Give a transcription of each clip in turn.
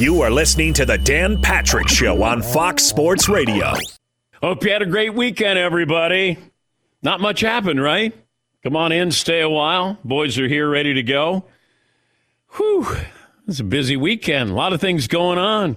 You are listening to the Dan Patrick Show on Fox Sports Radio. Hope you had a great weekend, everybody. Not much happened, right? Come on in, stay a while. Boys are here, ready to go. Whew, it's a busy weekend. A lot of things going on.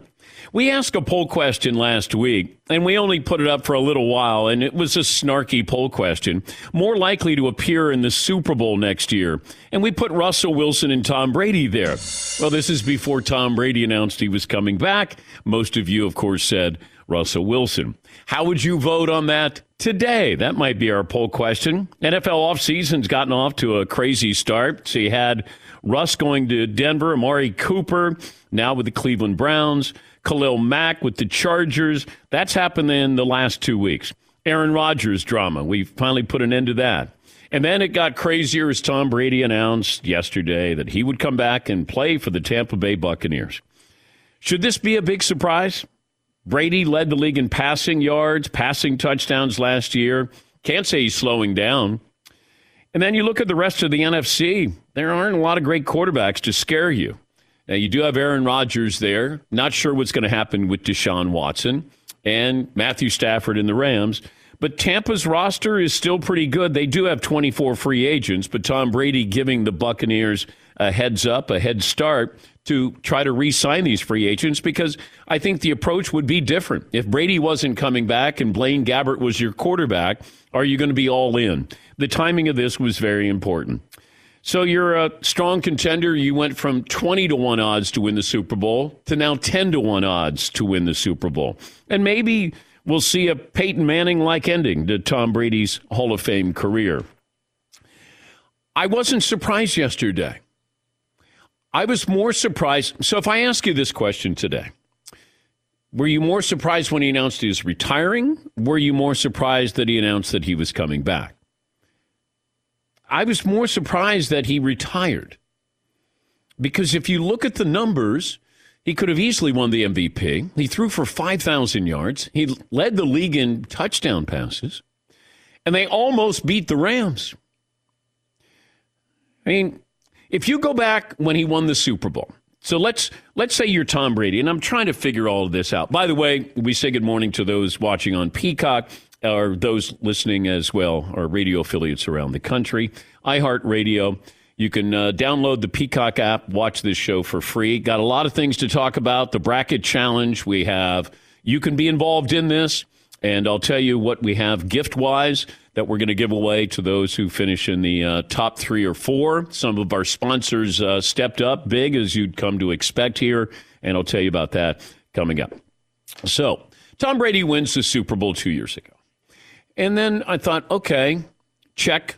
We asked a poll question last week, and we only put it up for a little while, and it was a snarky poll question. More likely to appear in the Super Bowl next year. And we put Russell Wilson and Tom Brady there. Well, this is before Tom Brady announced he was coming back. Most of you, of course, said Russell Wilson. How would you vote on that today? That might be our poll question. NFL offseason's gotten off to a crazy start. So you had Russ going to Denver, Amari Cooper, now with the Cleveland Browns. Khalil Mack with the Chargers. That's happened in the last two weeks. Aaron Rodgers drama. We finally put an end to that. And then it got crazier as Tom Brady announced yesterday that he would come back and play for the Tampa Bay Buccaneers. Should this be a big surprise? Brady led the league in passing yards, passing touchdowns last year. Can't say he's slowing down. And then you look at the rest of the NFC, there aren't a lot of great quarterbacks to scare you. Now, you do have Aaron Rodgers there. Not sure what's going to happen with Deshaun Watson and Matthew Stafford in the Rams. But Tampa's roster is still pretty good. They do have 24 free agents, but Tom Brady giving the Buccaneers a heads up, a head start to try to re sign these free agents because I think the approach would be different. If Brady wasn't coming back and Blaine Gabbert was your quarterback, are you going to be all in? The timing of this was very important. So you're a strong contender. You went from 20 to 1 odds to win the Super Bowl to now 10 to 1 odds to win the Super Bowl. And maybe we'll see a Peyton Manning like ending to Tom Brady's Hall of Fame career. I wasn't surprised yesterday. I was more surprised. So if I ask you this question today, were you more surprised when he announced he was retiring? Were you more surprised that he announced that he was coming back? I was more surprised that he retired. Because if you look at the numbers, he could have easily won the MVP. He threw for 5,000 yards. He led the league in touchdown passes. And they almost beat the Rams. I mean, if you go back when he won the Super Bowl, so let's let's say you're Tom Brady, and I'm trying to figure all of this out. By the way, we say good morning to those watching on Peacock or those listening as well, our radio affiliates around the country. iHeartRadio. You can uh, download the Peacock app, watch this show for free. Got a lot of things to talk about. The bracket challenge we have. You can be involved in this, and I'll tell you what we have gift wise that we're going to give away to those who finish in the uh, top three or four. Some of our sponsors uh, stepped up big, as you'd come to expect here, and I'll tell you about that coming up. So, Tom Brady wins the Super Bowl two years ago. And then I thought, okay, check.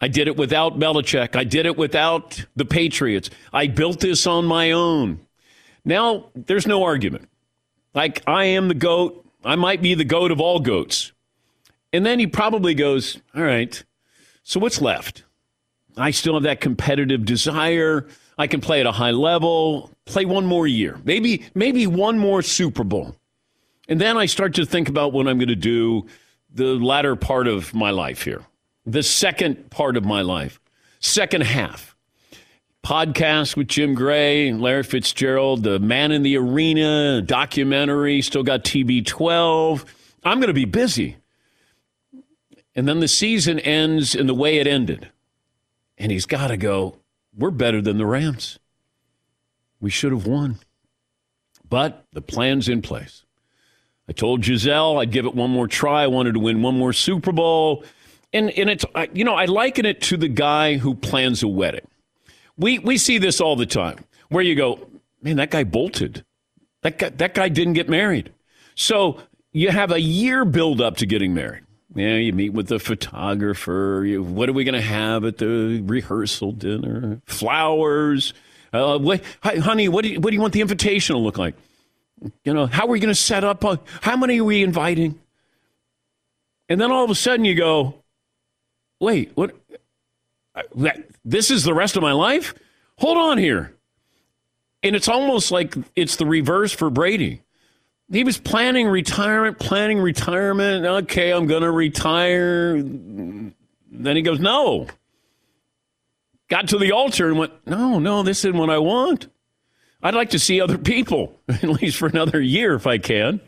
I did it without Belichick. I did it without the Patriots. I built this on my own. Now there's no argument. Like I am the goat. I might be the goat of all goats. And then he probably goes, all right, so what's left? I still have that competitive desire. I can play at a high level, play one more year, maybe, maybe one more Super Bowl. And then I start to think about what I'm going to do the latter part of my life here, the second part of my life, second half. Podcast with Jim Gray Larry Fitzgerald, the man in the arena, documentary, still got TB12. I'm going to be busy. And then the season ends in the way it ended. And he's got to go, we're better than the Rams. We should have won. But the plan's in place. I told Gisele I'd give it one more try. I wanted to win one more Super Bowl. And, and it's, you know, I liken it to the guy who plans a wedding. We, we see this all the time where you go, man, that guy bolted. That guy, that guy didn't get married. So you have a year build up to getting married. Yeah, you meet with the photographer. You, what are we going to have at the rehearsal dinner? Flowers. Uh, what, honey, what do, you, what do you want the invitation to look like? You know, how are we going to set up? Uh, how many are we inviting? And then all of a sudden you go, wait, what? Uh, that, This is the rest of my life? Hold on here. And it's almost like it's the reverse for Brady. He was planning retirement, planning retirement. Okay, I'm going to retire. Then he goes, no. Got to the altar and went, no, no, this isn't what I want. I'd like to see other people, at least for another year if I can.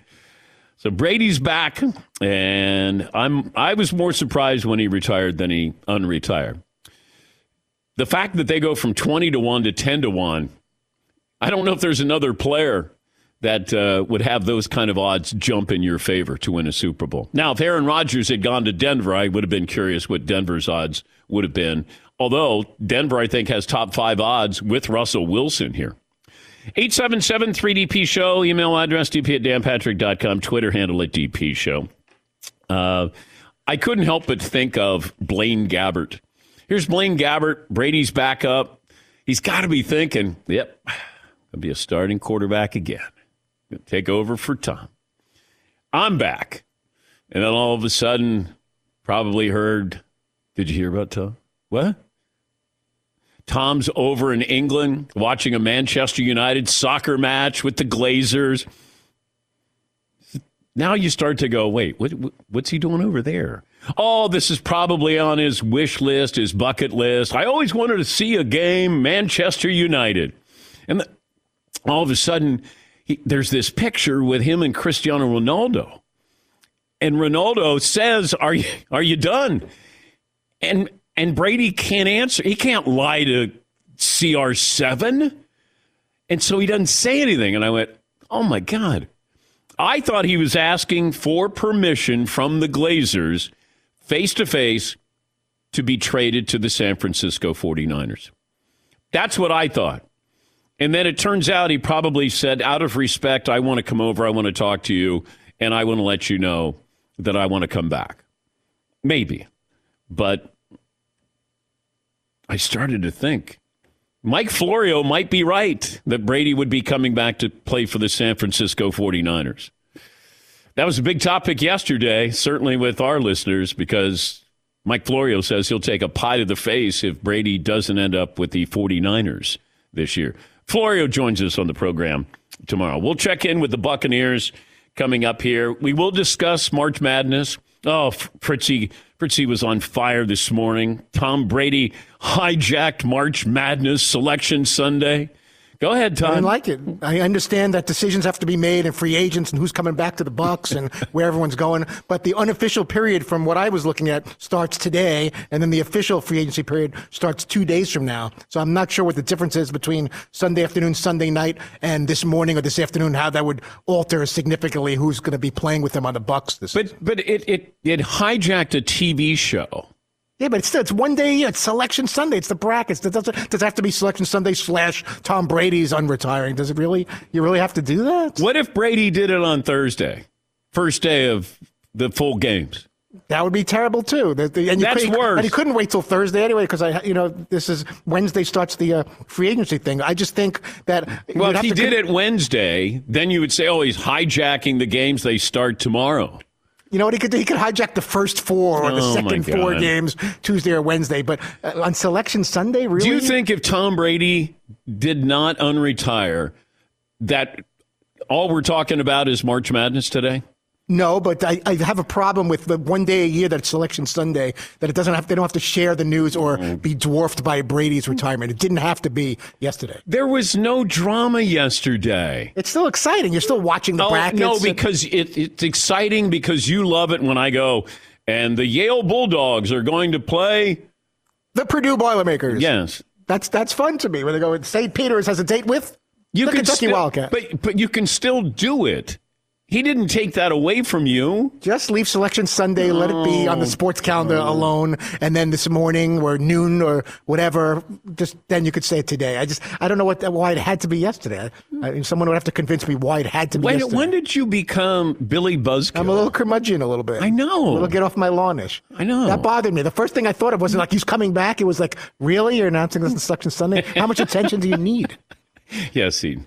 So Brady's back, and I'm I was more surprised when he retired than he unretired. The fact that they go from 20 to 1 to 10 to 1, I don't know if there's another player that uh, would have those kind of odds jump in your favor to win a Super Bowl. Now, if Aaron Rodgers had gone to Denver, I would have been curious what Denver's odds would have been. Although Denver, I think, has top five odds with Russell Wilson here. 877 3DP Show, email address dp at danpatrick.com, Twitter handle at DP Show. Uh, I couldn't help but think of Blaine Gabbert. Here's Blaine Gabbert, Brady's back up. He's got to be thinking, yep, I'll be a starting quarterback again. Take over for Tom. I'm back. And then all of a sudden, probably heard, did you hear about Tom? What? Tom's over in England watching a Manchester United soccer match with the Glazers. Now you start to go, wait, what, what's he doing over there? Oh, this is probably on his wish list, his bucket list. I always wanted to see a game, Manchester United. And the, all of a sudden, he, there's this picture with him and Cristiano Ronaldo. And Ronaldo says, "Are you are you done?" And and Brady can't answer. He can't lie to CR7. And so he doesn't say anything. And I went, oh my God. I thought he was asking for permission from the Glazers face to face to be traded to the San Francisco 49ers. That's what I thought. And then it turns out he probably said, out of respect, I want to come over, I want to talk to you, and I want to let you know that I want to come back. Maybe. But I started to think Mike Florio might be right that Brady would be coming back to play for the San Francisco 49ers. That was a big topic yesterday, certainly with our listeners, because Mike Florio says he'll take a pie to the face if Brady doesn't end up with the 49ers this year. Florio joins us on the program tomorrow. We'll check in with the Buccaneers coming up here. We will discuss March Madness. Oh, Fritzy Fritzy was on fire this morning. Tom Brady hijacked March Madness Selection Sunday. Go ahead, Tom. I like it. I understand that decisions have to be made and free agents and who's coming back to the Bucks and where everyone's going. But the unofficial period, from what I was looking at, starts today, and then the official free agency period starts two days from now. So I'm not sure what the difference is between Sunday afternoon, Sunday night, and this morning or this afternoon. How that would alter significantly who's going to be playing with them on the Bucks this. But but it it it hijacked a TV show yeah, but it's still, it's one day. It's Selection Sunday. It's the brackets. Does, does, does it have to be Selection Sunday slash Tom Brady's unretiring? Does it really? You really have to do that? What if Brady did it on Thursday, first day of the full games? That would be terrible too. The, the, and That's worse. And he couldn't wait till Thursday anyway because I, you know, this is Wednesday starts the uh, free agency thing. I just think that. Well, if he did con- it Wednesday, then you would say, oh, he's hijacking the games. They start tomorrow. You know what he could do? He could hijack the first four or the oh second four games Tuesday or Wednesday, but uh, on Selection Sunday, really? Do you think if Tom Brady did not unretire, that all we're talking about is March Madness today? No, but I, I, have a problem with the one day a year that it's Selection Sunday that it doesn't have they don't have to share the news or mm. be dwarfed by Brady's retirement. It didn't have to be yesterday. There was no drama yesterday. It's still exciting. You're still watching the oh, brackets. No, because it, it's exciting because you love it when I go and the Yale Bulldogs are going to play the Purdue Boilermakers. Yes, that's that's fun to me when they go. St. Peter's has a date with you the Kentucky still, Wildcat, but but you can still do it. He didn't take that away from you. Just leave Selection Sunday, no. let it be on the sports calendar no. alone, and then this morning or noon or whatever, just then you could say it today. I just I don't know what why it had to be yesterday. I, mean, someone would have to convince me why it had to be. When, yesterday. when did you become Billy Buzzkill? I'm a little curmudgeon a little bit. I know. A little get off my lawnish. I know. That bothered me. The first thing I thought of wasn't like he's coming back. It was like, really? You're announcing this on Selection Sunday? How much attention do you need? yes, he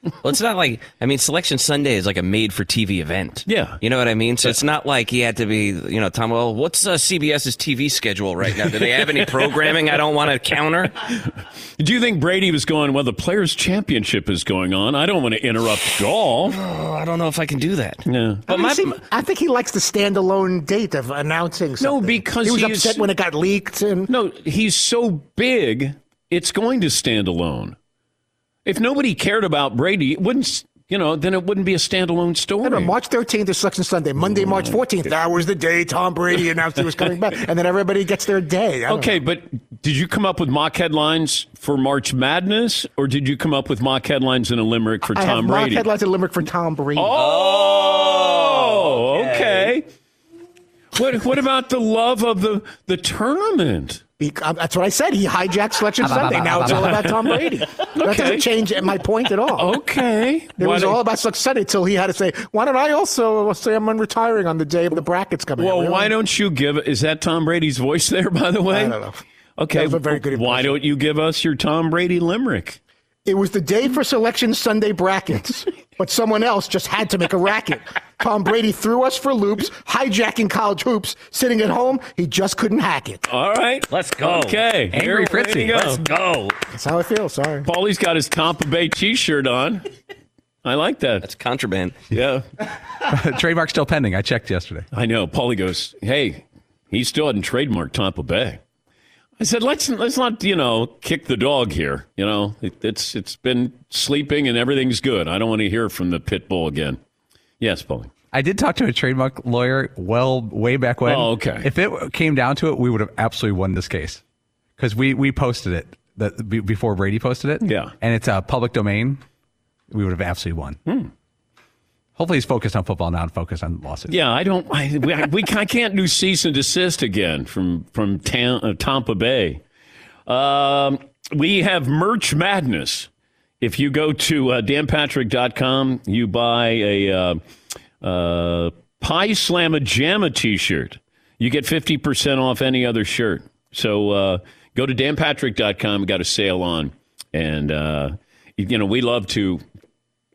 well, it's not like I mean, Selection Sunday is like a made-for-TV event. Yeah, you know what I mean. So it's not like he had to be, you know, Tom. Well, what's uh, CBS's TV schedule right now? Do they have any programming? I don't want to counter. Do you think Brady was going? Well, the Players Championship is going on. I don't want to interrupt golf. Oh, I don't know if I can do that. Yeah, but I, mean, my, see, I think he likes the standalone date of announcing. Something. No, because he was upset when it got leaked. And no, he's so big, it's going to stand alone. If nobody cared about Brady, it wouldn't you know, then it wouldn't be a standalone story. No, no, March 13th is Selection Sunday. Monday, March 14th, that was the day Tom Brady announced he was coming back. And then everybody gets their day. Okay, but did you come up with mock headlines for March Madness, or did you come up with mock headlines in a limerick for I Tom have Brady? mock headlines in a limerick for Tom Brady. Oh, oh okay. What, what about the love of the, the tournament? He, um, that's what I said. He hijacked Selection Sunday. Now it's all about Tom Brady. That doesn't change my point at all. Okay. It Why was all about Selection Sunday until he had to say, why don't I also say I'm retiring on the day of the brackets coming Well, out? why don't you give? Is that Tom Brady's voice there? By the way, I don't know. Okay, That very good Why don't you give us your Tom Brady limerick? It was the day for Selection Sunday brackets, but someone else just had to make a racket. Tom Brady threw us for loops, hijacking college hoops, sitting at home. He just couldn't hack it. All right, Let's go. Okay, Angry Here, way Fritzy. go. Let's go. That's how I feel. Sorry. Paulie's got his Tampa Bay T-shirt on. I like that. That's contraband. yeah, Trademark still pending. I checked yesterday. I know. Paulie goes, "Hey, he still hadn't trademarked Tampa Bay." I said, "Let's let's not you know kick the dog here. You know, it, it's it's been sleeping and everything's good. I don't want to hear from the pit bull again." Yes, Paulie. I did talk to a trademark lawyer well way back when. Oh, okay. If it came down to it, we would have absolutely won this case because we we posted it that before Brady posted it. Yeah. and it's a public domain. We would have absolutely won. Hmm. Hopefully, he's focused on football now and focused on lawsuits. Yeah, I don't. I, we, I, we I can't do cease and desist again from from Tam, uh, Tampa Bay. Um, we have merch madness. If you go to uh, danpatrick.com, you buy a uh, uh, Pie Slamma Jamma T-shirt. You get fifty percent off any other shirt. So uh, go to danpatrick.com. We got a sale on, and uh, you know we love to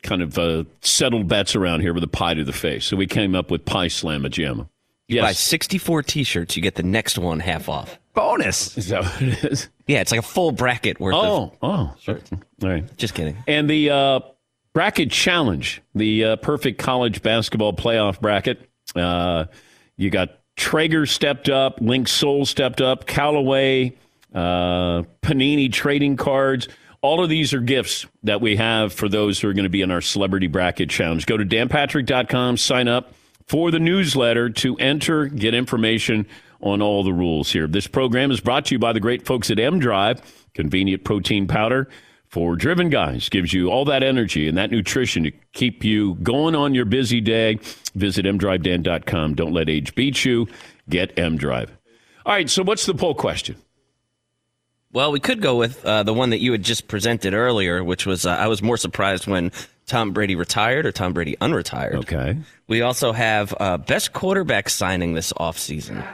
kind of uh, settled bets around here with a pie to the face. So we came up with Pie Slamma Jamma. Buy Yes. 64 t-shirts, you get the next one half off. Bonus. Is that what it is? Yeah, it's like a full bracket worth of. Oh, oh. All right. Just kidding. And the uh, bracket challenge, the uh, perfect college basketball playoff bracket. Uh, you got Traeger stepped up, Linksoul stepped up, Callaway, uh, Panini trading cards. All of these are gifts that we have for those who are going to be in our celebrity bracket challenge. Go to danpatrick.com, sign up for the newsletter to enter, get information on all the rules here. This program is brought to you by the great folks at M Drive, convenient protein powder for driven guys. Gives you all that energy and that nutrition to keep you going on your busy day. Visit mdrivedan.com. Don't let age beat you. Get M Drive. All right, so what's the poll question? Well, we could go with uh, the one that you had just presented earlier, which was uh, I was more surprised when Tom Brady retired or Tom Brady unretired. Okay. We also have uh, best quarterback signing this offseason.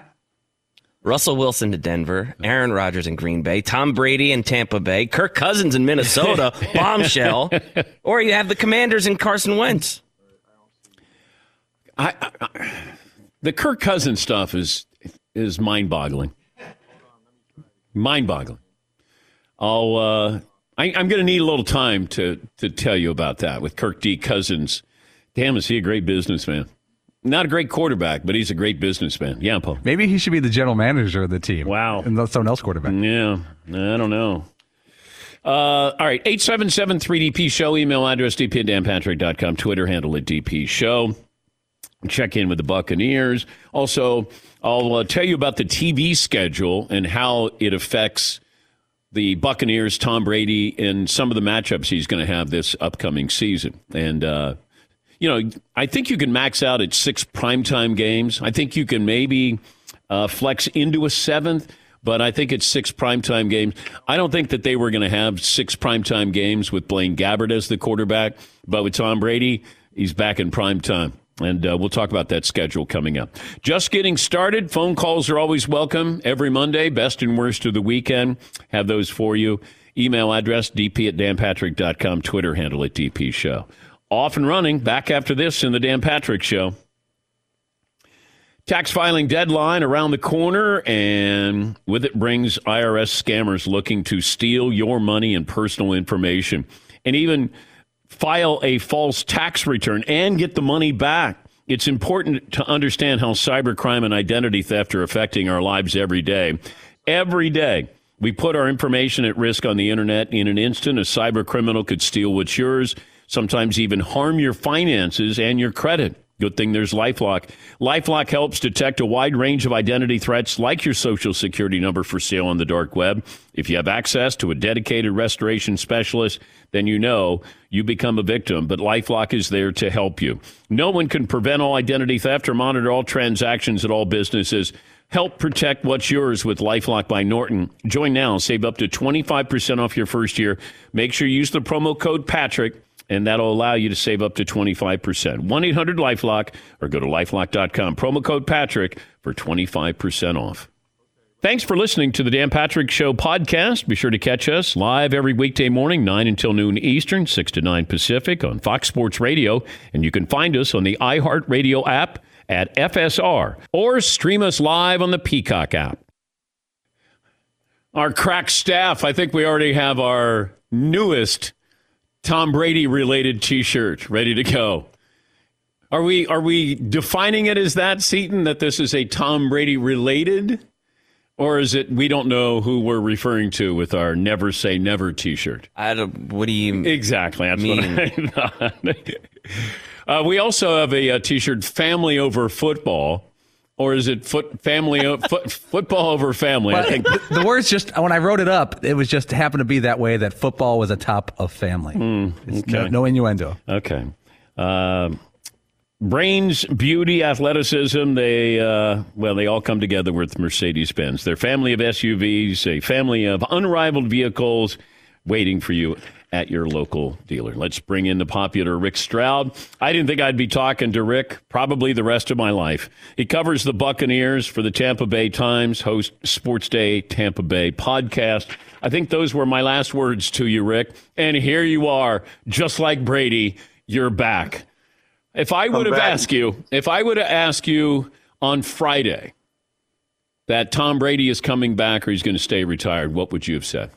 Russell Wilson to Denver, Aaron Rodgers in Green Bay, Tom Brady in Tampa Bay, Kirk Cousins in Minnesota, bombshell, or you have the Commanders in Carson Wentz. I, I, the Kirk Cousins stuff is is mind-boggling. mind boggling. I'll uh, I, I'm going to need a little time to to tell you about that with Kirk D. Cousins. Damn, is he a great businessman? Not a great quarterback, but he's a great businessman. Yeah, Paul. Maybe he should be the general manager of the team. Wow. and let someone else quarterback. Yeah, I don't know. Uh, all right, 877-3DP Show, email address dp at danpatrick.com, Twitter handle at DP Show. Check in with the Buccaneers. Also, I'll uh, tell you about the TV schedule and how it affects the Buccaneers, Tom Brady, and some of the matchups he's going to have this upcoming season. And, uh, you know, I think you can max out at six primetime games. I think you can maybe uh, flex into a seventh, but I think it's six primetime games. I don't think that they were going to have six primetime games with Blaine Gabbert as the quarterback, but with Tom Brady, he's back in prime time. And uh, we'll talk about that schedule coming up. Just getting started. Phone calls are always welcome every Monday. Best and worst of the weekend. Have those for you. Email address dp at danpatrick.com. Twitter handle at dp show. Off and running. Back after this in the Dan Patrick Show. Tax filing deadline around the corner, and with it brings IRS scammers looking to steal your money and personal information, and even file a false tax return and get the money back. It's important to understand how cybercrime and identity theft are affecting our lives every day. Every day. We put our information at risk on the internet. In an instant, a cyber criminal could steal what's yours, sometimes even harm your finances and your credit. Good thing there's Lifelock. Lifelock helps detect a wide range of identity threats like your social security number for sale on the dark web. If you have access to a dedicated restoration specialist, then you know you become a victim, but Lifelock is there to help you. No one can prevent all identity theft or monitor all transactions at all businesses. Help protect what's yours with Lifelock by Norton. Join now, save up to 25% off your first year. Make sure you use the promo code Patrick and that'll allow you to save up to 25%. 1 800 Lifelock or go to lifelock.com. Promo code Patrick for 25% off. Thanks for listening to the Dan Patrick Show podcast. Be sure to catch us live every weekday morning, 9 until noon Eastern, 6 to 9 Pacific on Fox Sports Radio. And you can find us on the iHeartRadio app at FSR or stream us live on the Peacock app. Our crack staff, I think we already have our newest Tom Brady related T-shirt ready to go. Are we are we defining it as that, Seton, that this is a Tom Brady related, or is it we don't know who we're referring to with our "Never Say Never" T-shirt? I don't. What do you Exactly. That's mean? what I thought. uh, we also have a, a T-shirt "Family Over Football." Or is it foot family foot, football over family? I think the, the words just when I wrote it up, it was just happened to be that way that football was a top of family. No, okay. no innuendo. Okay. Um brains, beauty, athleticism, they, uh, well, they all come together with Mercedes Benz. Their family of SUVs, a family of unrivaled vehicles waiting for you at your local dealer. Let's bring in the popular Rick Stroud. I didn't think I'd be talking to Rick probably the rest of my life. He covers the Buccaneers for the Tampa Bay Times, hosts Sports Day Tampa Bay podcast. I think those were my last words to you, Rick. And here you are, just like Brady, you're back. If I would have back. asked you, if I would have asked you on Friday that Tom Brady is coming back or he's going to stay retired, what would you have said?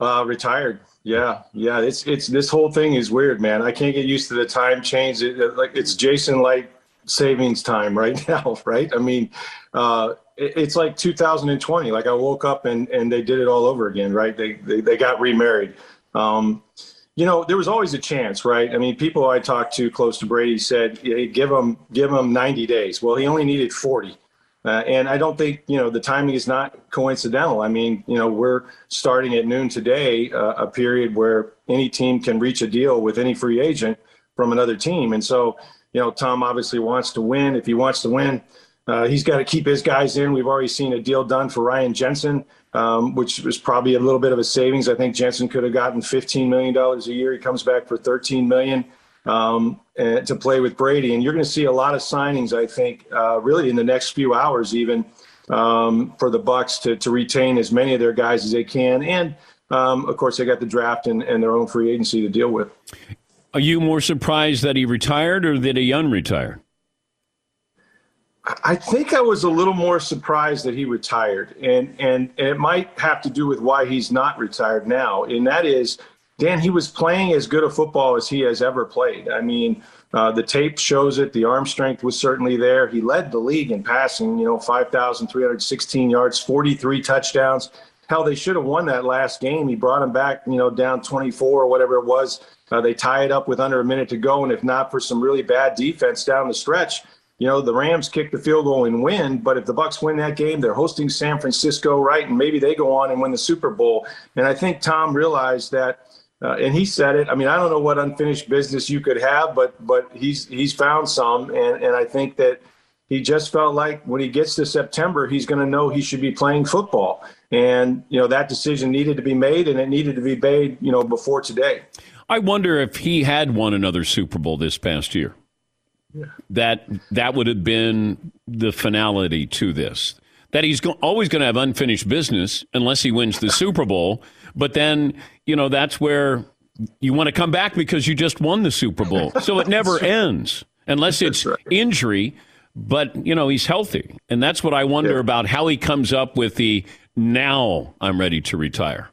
Uh, retired. Yeah, yeah. It's it's this whole thing is weird, man. I can't get used to the time change. It, it- like it's Jason like savings time right now, right? I mean, uh, it, it's like 2020. Like I woke up and and they did it all over again, right? They they, they got remarried. Um, you know, there was always a chance, right? I mean, people I talked to close to Brady said, hey, give him give him 90 days. Well, he only needed 40. Uh, and I don't think, you know, the timing is not coincidental. I mean, you know, we're starting at noon today, uh, a period where any team can reach a deal with any free agent from another team. And so, you know, Tom obviously wants to win. If he wants to win, uh, he's got to keep his guys in. We've already seen a deal done for Ryan Jensen, um, which was probably a little bit of a savings. I think Jensen could have gotten $15 million a year. He comes back for $13 million um, uh, to play with Brady. And you're going to see a lot of signings, I think, uh, really in the next few hours, even um, for the Bucks to, to retain as many of their guys as they can. And um, of course, they got the draft and, and their own free agency to deal with. Are you more surprised that he retired or that he unretired? I think I was a little more surprised that he retired, and and it might have to do with why he's not retired now, and that is, Dan, he was playing as good a football as he has ever played. I mean, uh, the tape shows it. The arm strength was certainly there. He led the league in passing. You know, five thousand three hundred sixteen yards, forty three touchdowns. Hell, they should have won that last game. He brought him back, you know, down 24 or whatever it was. Uh, they tie it up with under a minute to go, and if not for some really bad defense down the stretch, you know, the Rams kick the field goal and win. But if the Bucks win that game, they're hosting San Francisco, right? And maybe they go on and win the Super Bowl. And I think Tom realized that, uh, and he said it. I mean, I don't know what unfinished business you could have, but but he's he's found some, and and I think that he just felt like when he gets to September, he's going to know he should be playing football. And, you know, that decision needed to be made and it needed to be made, you know, before today. I wonder if he had won another Super Bowl this past year. Yeah. That that would have been the finality to this. That he's go- always going to have unfinished business unless he wins the Super Bowl. But then, you know, that's where you want to come back because you just won the Super Bowl. So it never ends unless it's right. injury. But, you know, he's healthy. And that's what I wonder Yeah. about how he comes up with the now I'm ready to retire.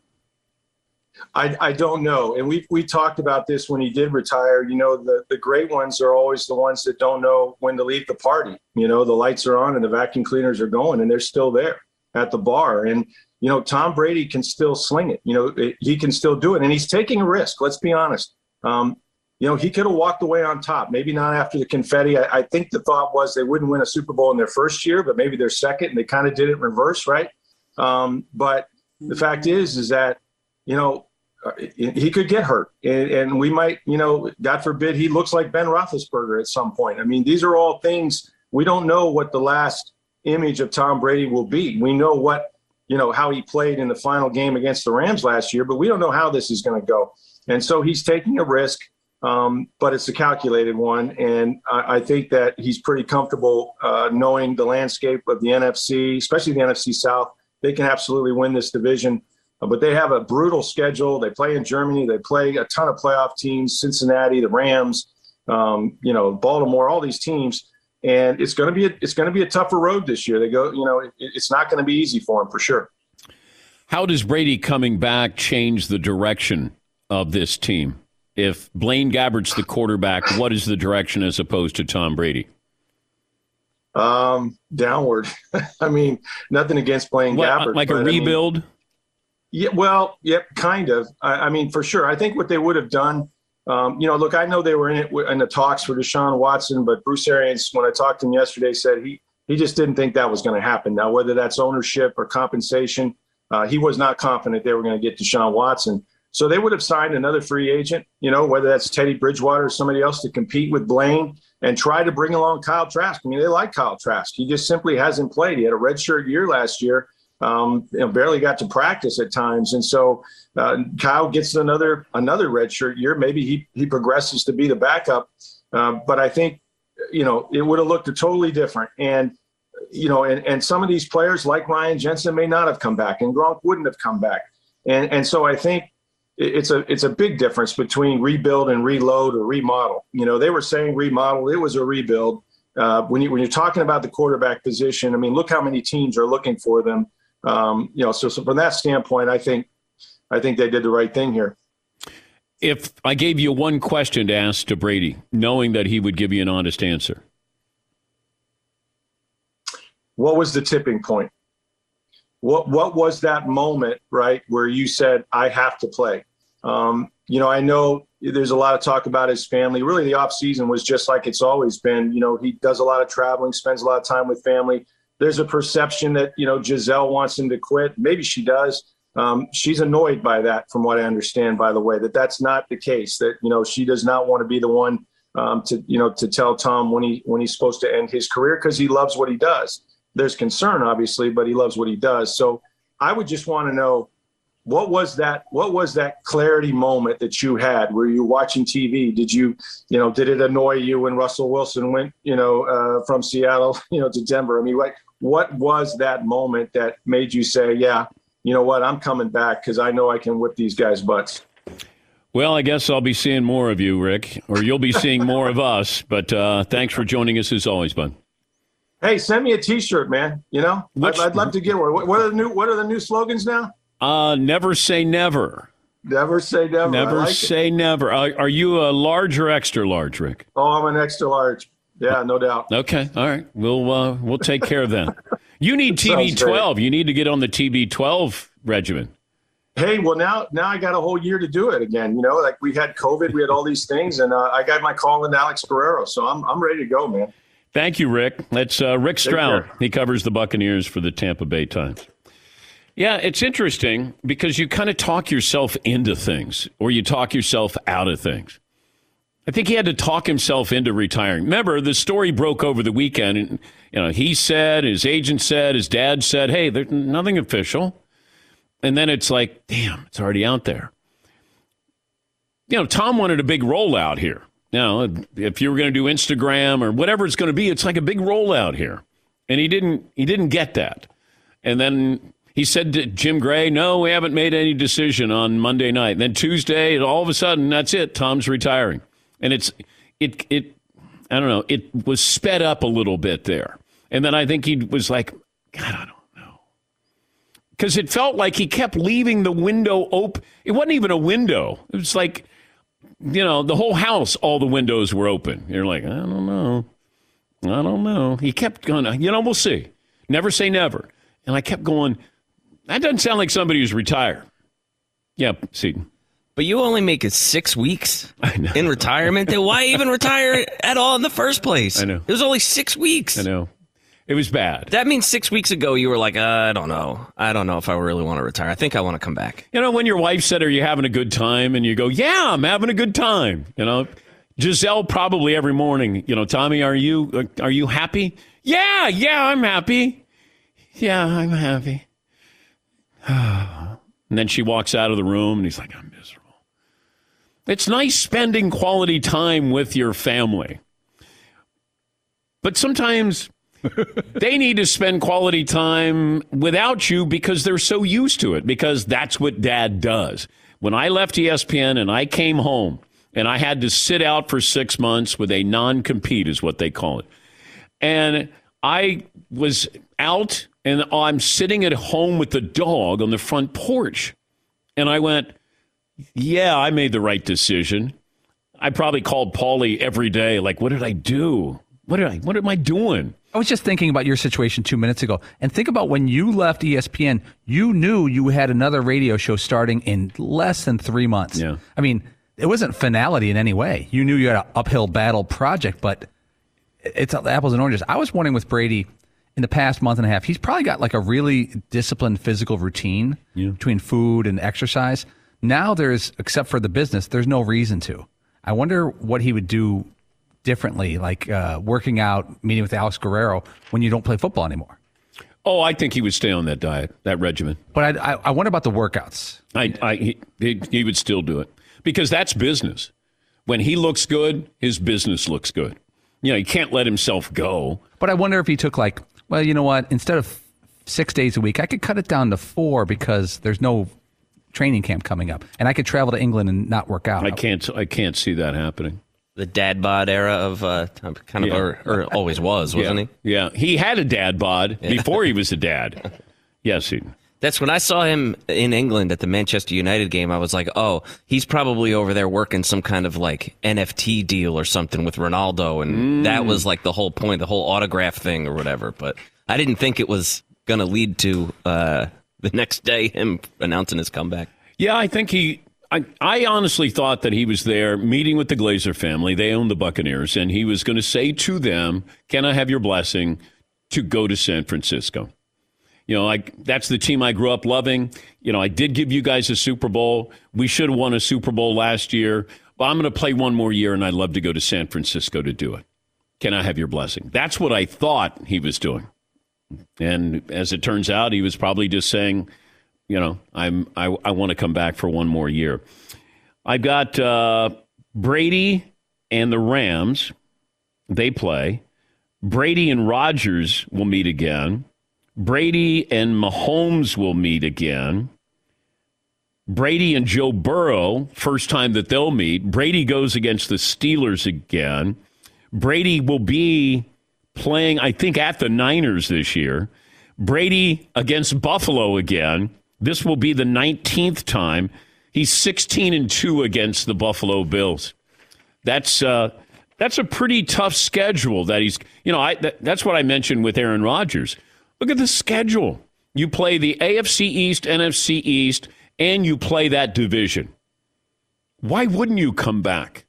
I, I don't know. And we we talked about this when he did retire. You know, the, the great ones are always the ones that don't know when to leave the party. You know, the lights are on and the vacuum cleaners are going and they're still there at the bar. And, you know, Tom Brady can still sling it. You know, it, he can still do it, and he's taking a risk. Let's be honest. Um, you know, he could have walked away on top. Maybe not after the confetti. I, I, think the thought was they wouldn't win a Super Bowl in their first year, but maybe their second, and they kind of did it in reverse, right? Um, but the fact is, is that you know uh, he could get hurt, and, and, we might, you know, God forbid, he looks like Ben Roethlisberger at some point. I mean, these are all things we don't know what the last image of Tom Brady will be. We know what, you know, how he played in the final game against the Rams last year, but we don't know how this is going to go. And so he's taking a risk, um, but it's a calculated one. And I, I think that he's pretty comfortable uh, knowing the landscape of the NFC, especially the NFC South. They can absolutely win this division. Uh, but they have a brutal schedule. They play in Germany. They play a ton of playoff teams: Cincinnati, the Rams, um, you know, Baltimore, all these teams and it's going to be a, it's going to be a tougher road this year. They go, you know, it, it's not going to be easy for them for sure. How does Brady coming back change the direction of this team? If Blaine Gabbert's the quarterback, what is the direction as opposed to Tom Brady? Um, downward. I mean, nothing against Blaine what, Gabbert, like a rebuild. I mean, yeah, well, yep, kind of. I, I mean, for sure. I think what they would have done um, you know, look, I know they were in it in the talks for Deshaun Watson, but Bruce Arians, when I talked to him yesterday, said he he just didn't think that was going to happen. Now, whether that's ownership or compensation, uh, he was not confident they were going to get Deshaun Watson. So they would have signed another free agent, you know, whether that's Teddy Bridgewater or somebody else to compete with Blaine and try to bring along Kyle Trask. I mean, they like Kyle Trask. He just simply hasn't played. He had a redshirt year last year um, you know, barely got to practice at times. And so uh, Kyle gets another another redshirt year. Maybe he he progresses to be the backup. Uh, but I think you know it would have looked totally different. And you know, and, and some of these players like Ryan Jensen may not have come back, and Gronk wouldn't have come back. And and so I think it's a it's a big difference between rebuild and reload or remodel. You know, they were saying remodel; it was a rebuild. Uh, when you when you're talking about the quarterback position, I mean, look how many teams are looking for them. Um, you know, so, so from that standpoint, I think I think they did the right thing here. If I gave you one question to ask to Brady, knowing that he would give you an honest answer, what was the tipping point? What what was that moment, right, where you said, "I have to play"? Um, you know, I know there's a lot of talk about his family. Really, the off season was just like it's always been. You know, he does a lot of traveling, spends a lot of time with family there's a perception that you know Gisele wants him to quit. Maybe she does. Um, she's annoyed by that, from what I understand. By the way, that that's not the case. That you know she does not want to be the one um, to you know to tell Tom when he when he's supposed to end his career because he loves what he does. There's concern, obviously, but he loves what he does. So I would just want to know what was that what was that clarity moment that you had were you watching tv did you you know did it annoy you when russell wilson went you know uh, from seattle you know to denver i mean like what was that moment that made you say, yeah, you know what, I'm coming back because I know I can whip these guys' butts? Well, I guess I'll be seeing more of you, Rick, or you'll be seeing more of us. But uh, thanks for joining us as always, bud. Hey, send me a T-shirt, man. You know, Which, I'd, I'd, love to get one. What are the new What are the new slogans now? Uh, never say never. Never say never. Never like say it. never. Are, are, you a large or extra large, Rick? Oh, I'm an extra large. Yeah, no doubt. Okay, all right. We'll uh, we'll take care of that. You need TB12. You need to get on the TB12 regimen. Hey, well now now I got a whole year to do it again. You know, like we had COVID, we had all these things, and uh, I got my call in Alex Guerrero, so I'm I'm ready to go, man. Thank you, Rick. That's uh, Rick Stroud. He covers the Buccaneers for the Tampa Bay Times. Yeah, it's interesting because you kind of talk yourself into things, or you talk yourself out of things. I think he had to talk himself into retiring. Remember, the story broke over the weekend. And, you know, he said, his agent said, his dad said, hey, there's nothing official. And then it's like, damn, it's already out there. You know, Tom wanted a big rollout here. Now, if you were going to do Instagram or whatever it's going to be, it's like a big rollout here. And he didn't he didn't get that. And then he said to Jim Gray, no, we haven't made any decision on Monday night. And then Tuesday, all of a sudden, that's it. Tom's retiring and it's it it I don't know. It was sped up a little bit there, and then I think he was like, God, I don't know, because it felt like he kept leaving the window open. It wasn't even a window. It was like, you know, the whole house, all the windows were open. You're like, I don't know, I don't know. He kept going. You know, we'll see. Never say never. And I kept going. That doesn't sound like somebody who's retired. Yeah, Seton. But you only make it six weeks in retirement. Then why even retire at all in the first place? I know. It was only six weeks. I know. It was bad. That means six weeks ago you were like, uh, I don't know. I don't know if I really want to retire. I think I want to come back. You know, when your wife said, Are you having a good time? And you go, Yeah, I'm having a good time. You know, Gisele probably every morning, you know, Tommy, are you are you happy? Yeah, yeah, I'm happy. Yeah, I'm happy. and then she walks out of the room and he's like, I'm. It's nice spending quality time with your family. But sometimes they need to spend quality time without you because they're so used to it, because that's what dad does. When I left ESPN and I came home and I had to sit out for six months with a non compete, is what they call it. And I was out and I'm sitting at home with the dog on the front porch. And I went, Yeah, I made the right decision. I probably called Paulie every day, like, what did I do? What did I what am I doing? I was just thinking about your situation two minutes ago, and think about when you left ESPN. You knew you had another radio show starting in less than three months. Yeah. I mean, it wasn't finality in any way. You knew you had an uphill battle project, but it's apples and oranges. I was wondering with Brady in the past month and a half, he's probably got like a really disciplined physical routine between food and exercise. Now there's, except for the business, there's no reason to. I wonder what he would do differently, like uh, working out, meeting with Alex Guerrero when you don't play football anymore. Oh, I think he would stay on that diet, that regimen. But I, I, I wonder about the workouts. I, I he, he, he would still do it because that's business. When he looks good, his business looks good. You know, he can't let himself go. But I wonder if he took like, well, you know what? Instead of six days a week, I could cut it down to four because there's no training camp coming up, and I could travel to England and not work out. I can't. I can't see that happening. The dad bod era of uh, kind of, Yeah. or, or always was, wasn't yeah. he? Yeah, he had a dad bod before he was a dad. Yes, he. That's when I saw him in England at the Manchester United game. I was like, oh, he's probably over there working some kind of like NFT deal or something with Ronaldo. And that was like the whole point, the whole autograph thing or whatever. But I didn't think it was going to lead to uh, the next day him announcing his comeback. Yeah, I think he. I, I honestly thought that he was there meeting with the Glazer family. They own the Buccaneers, and he was going to say to them, "Can I have your blessing to go to San Francisco?" You know, like that's the team I grew up loving. You know, I did give you guys a Super Bowl. We should have won a Super Bowl last year, but I'm going to play one more year, and I'd love to go to San Francisco to do it. Can I have your blessing? That's what I thought he was doing. And as it turns out, he was probably just saying, you know, I'm I, I want to come back for one more year. I've got uh, Brady and the Rams. They play. Brady and Rodgers will meet again. Brady and Mahomes will meet again. Brady and Joe Burrow, first time that they'll meet. Brady goes against the Steelers again. Brady will be playing, I think, at the Niners this year. Brady against Buffalo again. This will be the 19th time. He's 16 and 2 against the Buffalo Bills. That's uh, that's a pretty tough schedule that he's, you know, I that, that's what I mentioned with Aaron Rodgers. Look at the schedule. You play the AFC East, NFC East, and you play that division. Why wouldn't you come back?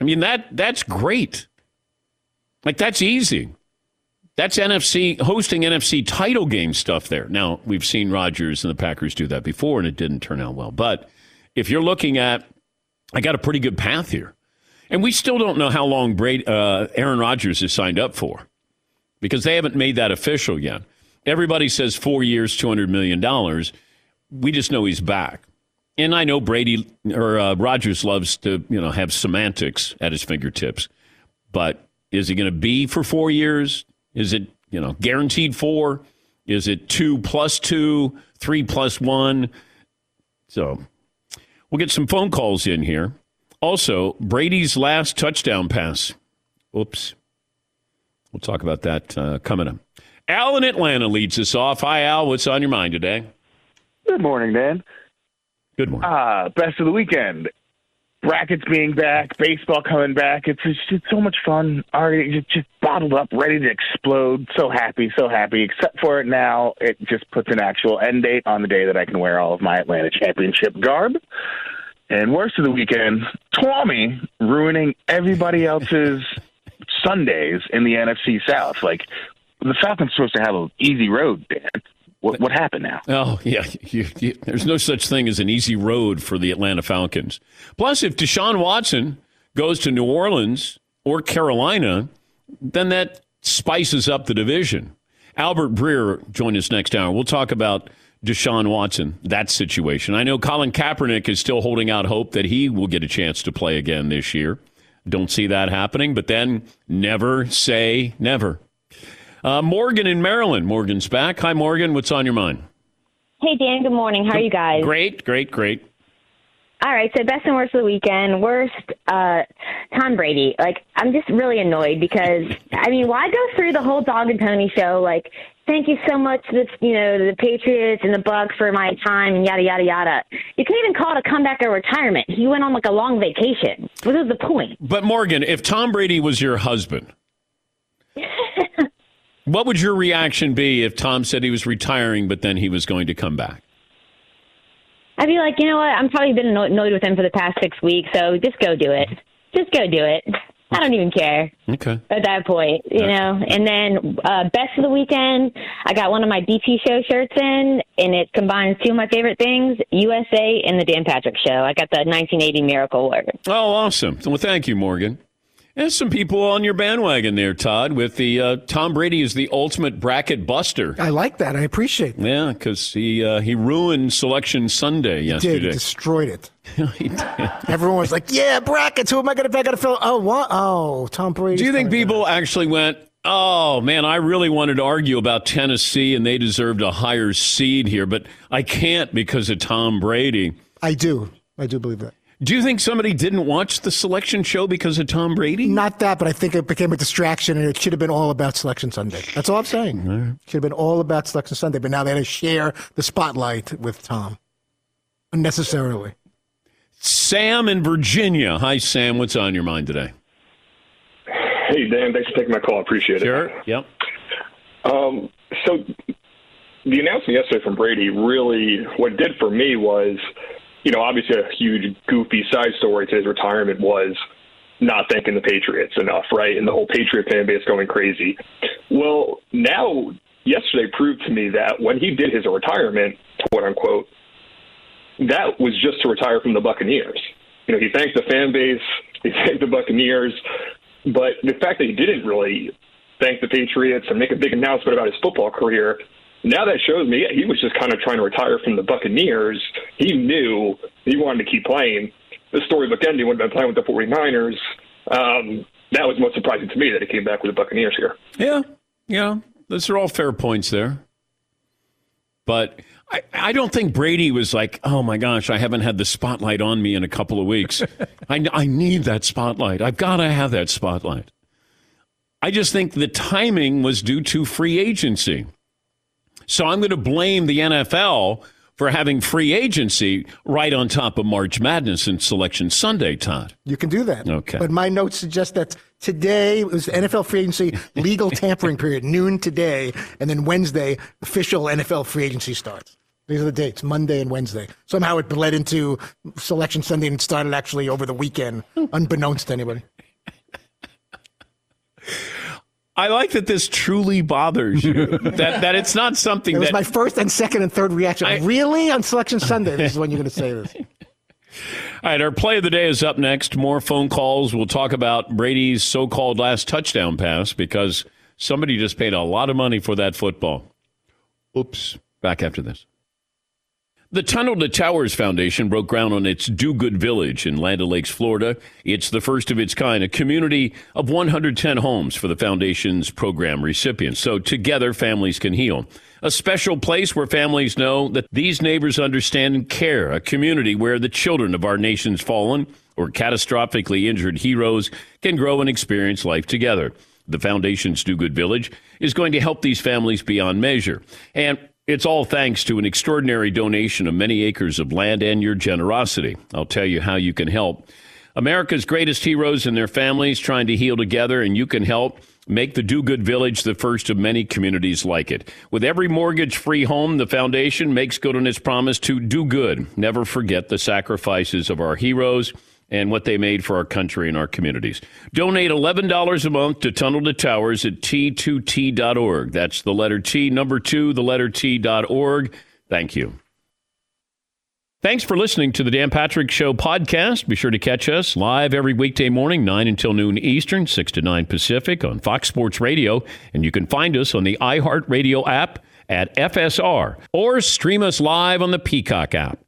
I mean that that's great. Like that's easy. That's NFC hosting NFC title game stuff there. Now we've seen Rodgers and the Packers do that before, and it didn't turn out well. But if you're looking at, I got a pretty good path here, and we still don't know how long Brady, uh, Aaron Rodgers is signed up for, because they haven't made that official yet. Everybody says four years, two hundred million dollars. We just know he's back. And I know Brady or uh, Rodgers loves to, you know, have semantics at his fingertips. But is he going to be for four years? Is it, you know, guaranteed four? Is it two plus two, three plus one? So we'll get some phone calls in here. Also, Brady's last touchdown pass. Oops. We'll talk about that uh, coming up. Al in Atlanta leads us off. Hi, Al. What's on your mind today? Good morning, Dan. Good morning. Ah, best of the weekend. Brackets being back, baseball coming back. It's just it's so much fun. Already just, just bottled up, ready to explode. So happy, so happy. Except for it now, it just puts an actual end date on the day that I can wear all of my Atlanta championship garb. And worst of the weekend, Tommy ruining everybody else's Sundays in the NFC South. Like the Falcons supposed to have an easy road, Dan. What, what happened now? Oh, yeah. You, you, there's no such thing as an easy road for the Atlanta Falcons. Plus, if Deshaun Watson goes to New Orleans or Carolina, then that spices up the division. Albert Breer join us next hour. We'll talk about Deshaun Watson, that situation. I know Colin Kaepernick is still holding out hope that he will get a chance to play again this year. Don't see that happening, but then never say never. Uh, Morgan in Maryland. Morgan's back. Hi, Morgan. What's on your mind? Hey, Dan. Good morning. How are you guys? Great, great, great. All right. So, best and worst of the weekend. Worst, uh, Tom Brady. Like, I'm just really annoyed because, I mean, why go through the whole dog and pony show? Like, thank you so much, the, you know, the Patriots and the Bucs for my time and yada, yada, yada. You can't even call it a comeback or retirement. He went on like a long vacation. What is the point? But, Morgan, if Tom Brady was your husband, what would your reaction be if Tom said he was retiring, but then he was going to come back? I'd be like, you know what? I'm probably been annoyed with him for the past six weeks, so just go do it. Just go do it. I don't even care. Okay. At that point, you know. And then uh, best of the weekend, I got one of my DP show shirts in, and it combines two of my favorite things: USA and the Dan Patrick Show. I got the 1980 Miracle Award. Oh, awesome! Well, thank you, Morgan. There's some people on your bandwagon there, Todd, with the uh, Tom Brady is the ultimate bracket buster. I like that. I appreciate that. Yeah, because he uh, he ruined Selection Sunday yesterday. Did destroyed it. he. Everyone was like, "Yeah, brackets. Who am I going to? I got to fill. Oh, what? Oh, Tom Brady. Do you think people actually went? Oh man, I really wanted to argue about Tennessee, and they deserved a higher seed here, but I can't because of Tom Brady. I do. I do believe that. Do you think somebody didn't watch the selection show because of Tom Brady? Not that, but I think it became a distraction, and it should have been all about Selection Sunday. That's all I'm saying. Right. Should have been all about Selection Sunday, but now they had to share the spotlight with Tom unnecessarily. Sam in Virginia. Hi, Sam. What's on your mind today? Hey, Dan. Thanks for taking my call. I appreciate sure. it. Sure. Yep. Um, so the announcement yesterday from Brady really, what it did for me was – you know, obviously a huge goofy side story to his retirement was not thanking the Patriots enough, right? And the whole Patriot fan base going crazy. Well, now yesterday proved to me that when he did his retirement, quote unquote, that was just to retire from the Buccaneers. You know, he thanked the fan base, he thanked the Buccaneers, but the fact that he didn't really thank the Patriots and make a big announcement about his football career now that shows me he was just kind of trying to retire from the Buccaneers. He knew he wanted to keep playing. The story storybook ending would have been playing with the 49ers. Um, that was most surprising to me that he came back with the Buccaneers here. Yeah, yeah, those are all fair points there. But I, I don't think Brady was like, oh my gosh, I haven't had the spotlight on me in a couple of weeks. I, I need that spotlight. I've got to have that spotlight. I just think the timing was due to free agency. So I'm going to blame the NFL for having free agency right on top of March Madness and Selection Sunday, Todd. You can do that. Okay. But my notes suggest that today was NFL free agency legal tampering period, noon today, and then Wednesday, official NFL free agency starts. These are the dates, Monday and Wednesday. Somehow it bled into Selection Sunday and started actually over the weekend, unbeknownst to anybody. I like that this truly bothers you. that that it's not something it was that my first and second and third reaction. I, really on Selection Sunday? This is when you're going to say this. All right, our play of the day is up next. More phone calls. We'll talk about Brady's so-called last touchdown pass because somebody just paid a lot of money for that football. Oops. Back after this. The Tunnel to Towers Foundation broke ground on its Do Good Village in Land Lakes, Florida. It's the first of its kind, a community of 110 homes for the foundation's program recipients. So together, families can heal. A special place where families know that these neighbors understand and care. A community where the children of our nation's fallen or catastrophically injured heroes can grow and experience life together. The foundation's Do Good Village is going to help these families beyond measure. And it's all thanks to an extraordinary donation of many acres of land and your generosity. I'll tell you how you can help. America's greatest heroes and their families trying to heal together, and you can help. Make the Do Good Village the first of many communities like it. With every mortgage free home, the foundation makes good on its promise to do good. Never forget the sacrifices of our heroes and what they made for our country and our communities. Donate $11 a month to Tunnel to Towers at T2T.org. That's the letter T, number two, the letter T.org. Thank you. Thanks for listening to the Dan Patrick Show podcast. Be sure to catch us live every weekday morning, 9 until noon Eastern, 6 to 9 Pacific on Fox Sports Radio. And you can find us on the iHeartRadio app at FSR or stream us live on the Peacock app.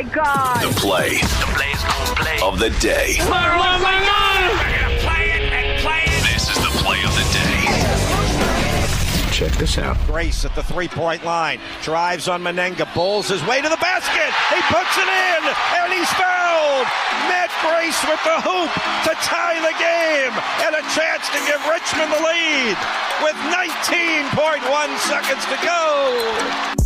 Oh my God. The play, the plays of the day. This is the play of the day. Check this out. Grace at the three point line. Drives on Mennenga. Bowls his way to the basket. He puts it in. And he's fouled. Matt Grace with the hoop to tie the game. And a chance to give Richmond the lead with 19.1 seconds to go.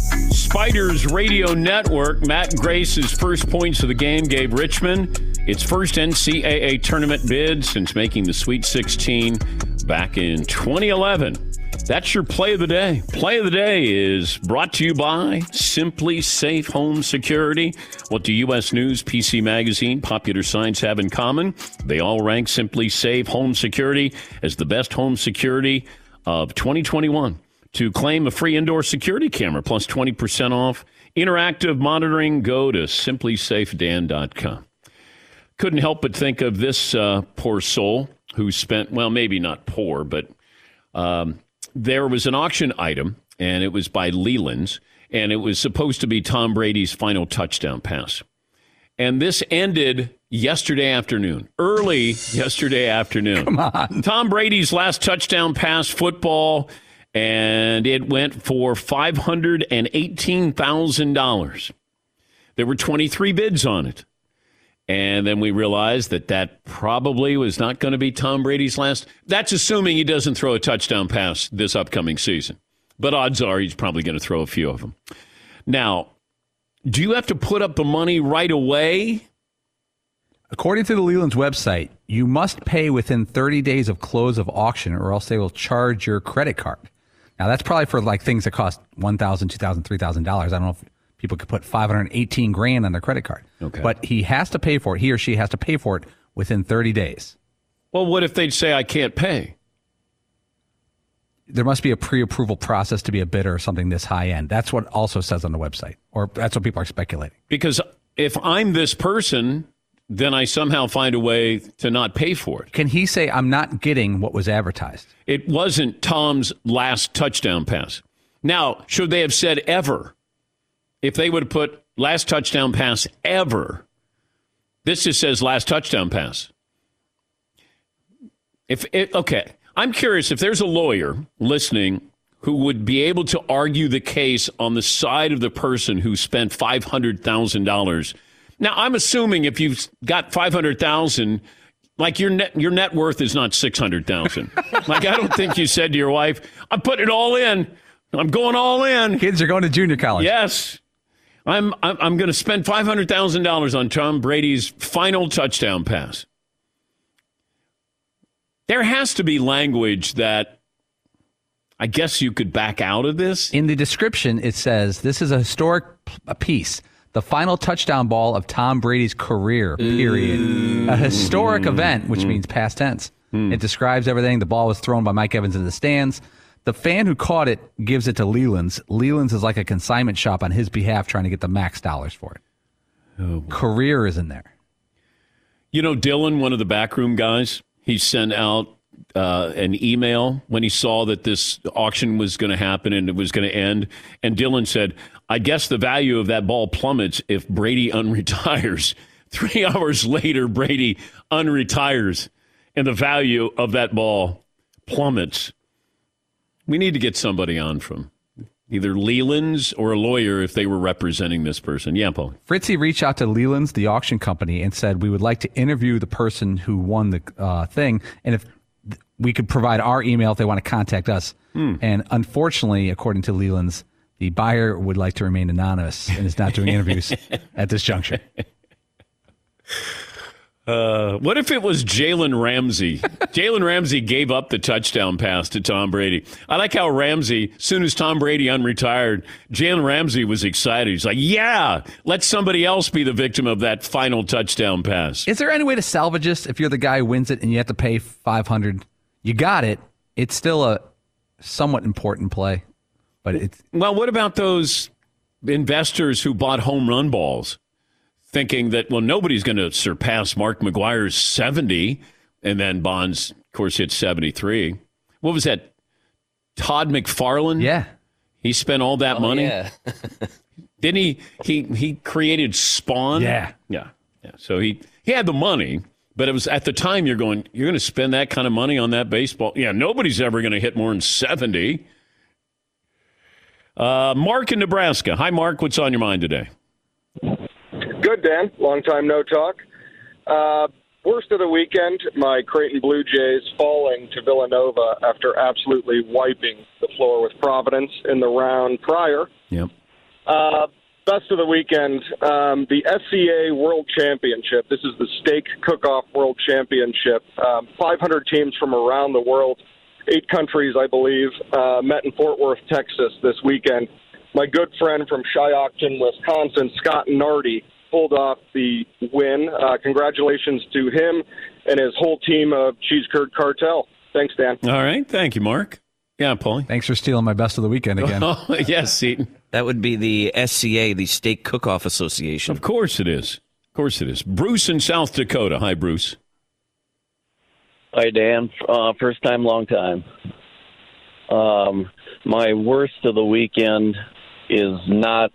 Spiders Radio Network, Matt Grace's first points of the game gave Richmond its first NCAA tournament bid since making the Sweet 16 back in 2011. That's your play of the day. Play of the day is brought to you by SimpliSafe Home Security. What do U.S. News, PC Magazine, Popular Science have in common? They all rank SimpliSafe Home Security as the best home security of 2021 to claim a free indoor security camera plus 20% off interactive monitoring go to simplisafedan.com couldn't help but think of this uh, poor soul who spent well maybe not poor but um, there was an auction item and it was by leland's and it was supposed to be tom brady's final touchdown pass and this ended yesterday afternoon, early yesterday afternoon. Come on. Tom Brady's last touchdown pass football and it went for $518,000. There were 23 bids on it. And then we realized that that probably was not going to be Tom Brady's last. That's assuming he doesn't throw a touchdown pass this upcoming season. But odds are he's probably going to throw a few of them. Now, do you have to put up the money right away? According to the Leland's website, you must pay within 30 days of close of auction or else they will charge your credit card. Now that's probably for like things that cost one thousand, two thousand, three thousand dollars. I don't know if people could put five hundred eighteen grand on their credit card. Okay. But he has to pay for it. He or she has to pay for it within thirty days. Well, what if they'd say I can't pay? There must be a pre-approval process to be a bidder or something this high end. That's what also says on the website, or that's what people are speculating. Because if I'm this person, then I somehow find a way to not pay for it. Can he say I'm not getting what was advertised? It wasn't Tom's last touchdown pass. Now, should they have said ever? If they would have put last touchdown pass ever, this just says last touchdown pass. If it, okay, I'm curious if there's a lawyer listening who would be able to argue the case on the side of the person who spent five hundred thousand dollars. Now, I'm assuming if you've got five hundred thousand, like your net your net worth is not six hundred thousand. like I don't think you said to your wife, "I'm putting it all in. I'm going all in." Kids are going to junior college. Yes, I'm. I'm, I'm going to spend five hundred thousand dollars on Tom Brady's final touchdown pass. There has to be language that I guess you could back out of this. In the description, it says this is a historic p- a piece. The final touchdown ball of Tom Brady's career, period. A historic event, which means past tense. It describes everything. The ball was thrown by Mike Evans in the stands. The fan who caught it gives it to Leland's. Leland's is like a consignment shop on his behalf trying to get the max dollars for it. career is in there. You know, Dylan, one of the backroom guys, he sent out uh, an email when he saw that this auction was going to happen and it was going to end. And Dylan said, I guess the value of that ball plummets if Brady unretires. Three hours later, Brady unretires, and the value of that ball plummets. We need to get somebody on from either Leland's or a lawyer if they were representing this person. Yeah, Paul. Fritzy reached out to Leland's, the auction company, and said we would like to interview the person who won the uh, thing, and if we could provide our email if they want to contact us. Hmm. And unfortunately, according to Leland's, the buyer would like to remain anonymous and is not doing interviews at this juncture. Uh, what if it was Jalen Ramsey? Jalen Ramsey gave up the touchdown pass to Tom Brady. I like how Ramsey, soon as Tom Brady unretired, Jalen Ramsey was excited. He's like, "Yeah, let somebody else be the victim of that final touchdown pass." Is there any way to salvage this if you're the guy who wins it and you have to pay 500? You got it. It's still a somewhat important play, but it's Well, what about those investors who bought home run balls, thinking that well nobody's going to surpass Mark McGwire's seventy, and then Bonds, of course, hit seventy three. What was that? Todd McFarlane. Yeah, he spent all that oh, money. yeah. Didn't he? He he created Spawn. Yeah. yeah, yeah. So he he had the money. But it was at the time you're going, you're going to spend that kind of money on that baseball. Yeah, nobody's ever going to hit more than 70. Uh, Mark in Nebraska. Hi, Mark. What's on your mind today? Good, Dan. Long time no talk. Uh, worst of the weekend, my Creighton Blue Jays falling to Villanova after absolutely wiping the floor with Providence in the round prior. Yep. Uh, best of the weekend, um, the SCA World Championship. This is the Steak Cook-Off World Championship. Um, 500 teams from around the world, eight countries, I believe, uh, met in Fort Worth, Texas this weekend. My good friend from Shiocton, Wisconsin, Scott Nardi, pulled off the win. Uh, congratulations to him and his whole team of Cheese Curd Cartel. Thanks, Dan. All right. Thank you, Mark. Yeah, Paulie. Thanks for stealing my best of the weekend again. Oh, yes, Seaton. That would be the SCA, the Steak Cook-Off Association. Of course it is. Of course it is. Bruce in South Dakota. Hi, Bruce. Hi, Dan. Uh, first time, long time. Um, my worst of the weekend is not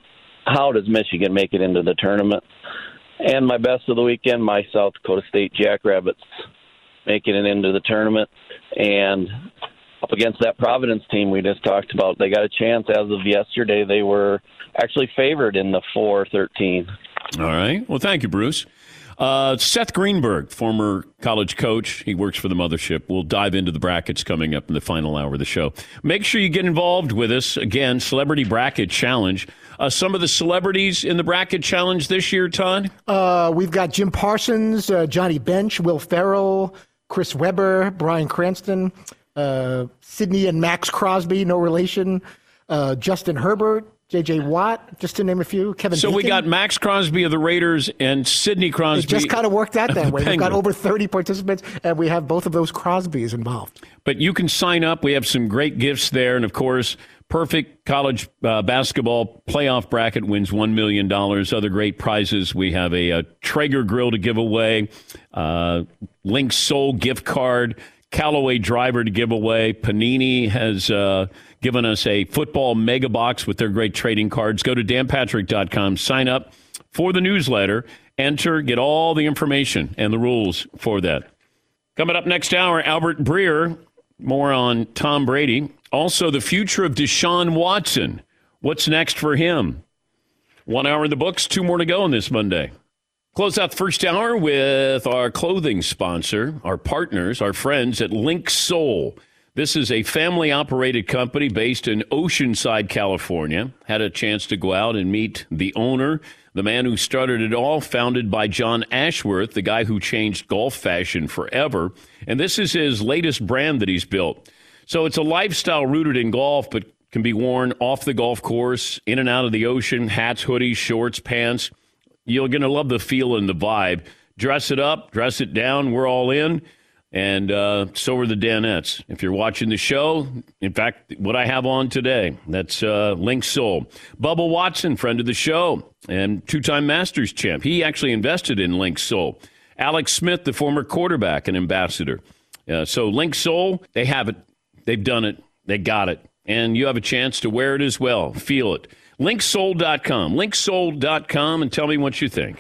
how does Michigan make it into the tournament, and my best of the weekend, my South Dakota State Jackrabbits making it into the tournament, and up against that Providence team we just talked about, they got a chance. As of yesterday, they were actually favored in the four thirteen. All right. Well, thank you, Bruce. Uh, Seth Greenberg, former college coach, he works for the mothership. We'll dive into the brackets coming up in the final hour of the show. Make sure you get involved with us. Again, Celebrity Bracket Challenge. Uh, some of the celebrities in the bracket challenge this year, Todd? Uh, we've got Jim Parsons, uh, Johnny Bench, Will Ferrell, Chris Webber, Bryan Cranston, uh, Sidney and Maxx Crosby, no relation, uh, Justin Herbert, J.J. Watt, just to name a few. Kevin. So we got Maxx Crosby of the Raiders and Sidney Crosby. It just kind of worked out that way. We've got over 30 participants, and we have both of those Crosbys involved. But you can sign up. We have some great gifts there. And of course, perfect college uh, basketball playoff bracket wins $1 million. Other great prizes. We have a, a Traeger grill to give away, uh, Linksoul gift card, Callaway driver to give away. Panini has uh, given us a football mega box with their great trading cards. Go to danpatrick.com, sign up for the newsletter, enter, get all the information and the rules for that. Coming up next hour, Albert Breer, more on Tom Brady. Also, the future of Deshaun Watson. What's next for him? One hour in the books, two more to go on this Monday. Close out the first hour with our clothing sponsor, our partners, our friends at Linksoul. This is a family operated company based in Oceanside, California. Had a chance to go out and meet the owner, the man who started it all, founded by John Ashworth, the guy who changed golf fashion forever. And this is his latest brand that he's built. So it's a lifestyle rooted in golf, but can be worn off the golf course, in and out of the ocean, hats, hoodies, shorts, pants. You're going to love the feel and the vibe. Dress it up, dress it down. We're all in. And uh, so are the Danettes. If you're watching the show, in fact, what I have on today, that's uh, Linksoul. Bubba Watson, friend of the show and two time Masters champ. He actually invested in Linksoul. Alex Smith, the former quarterback and ambassador. Uh, so Linksoul, they have it. They've done it. They got it. And you have a chance to wear it as well. Feel it. Linksoul.com. Linksoul.com and tell me what you think.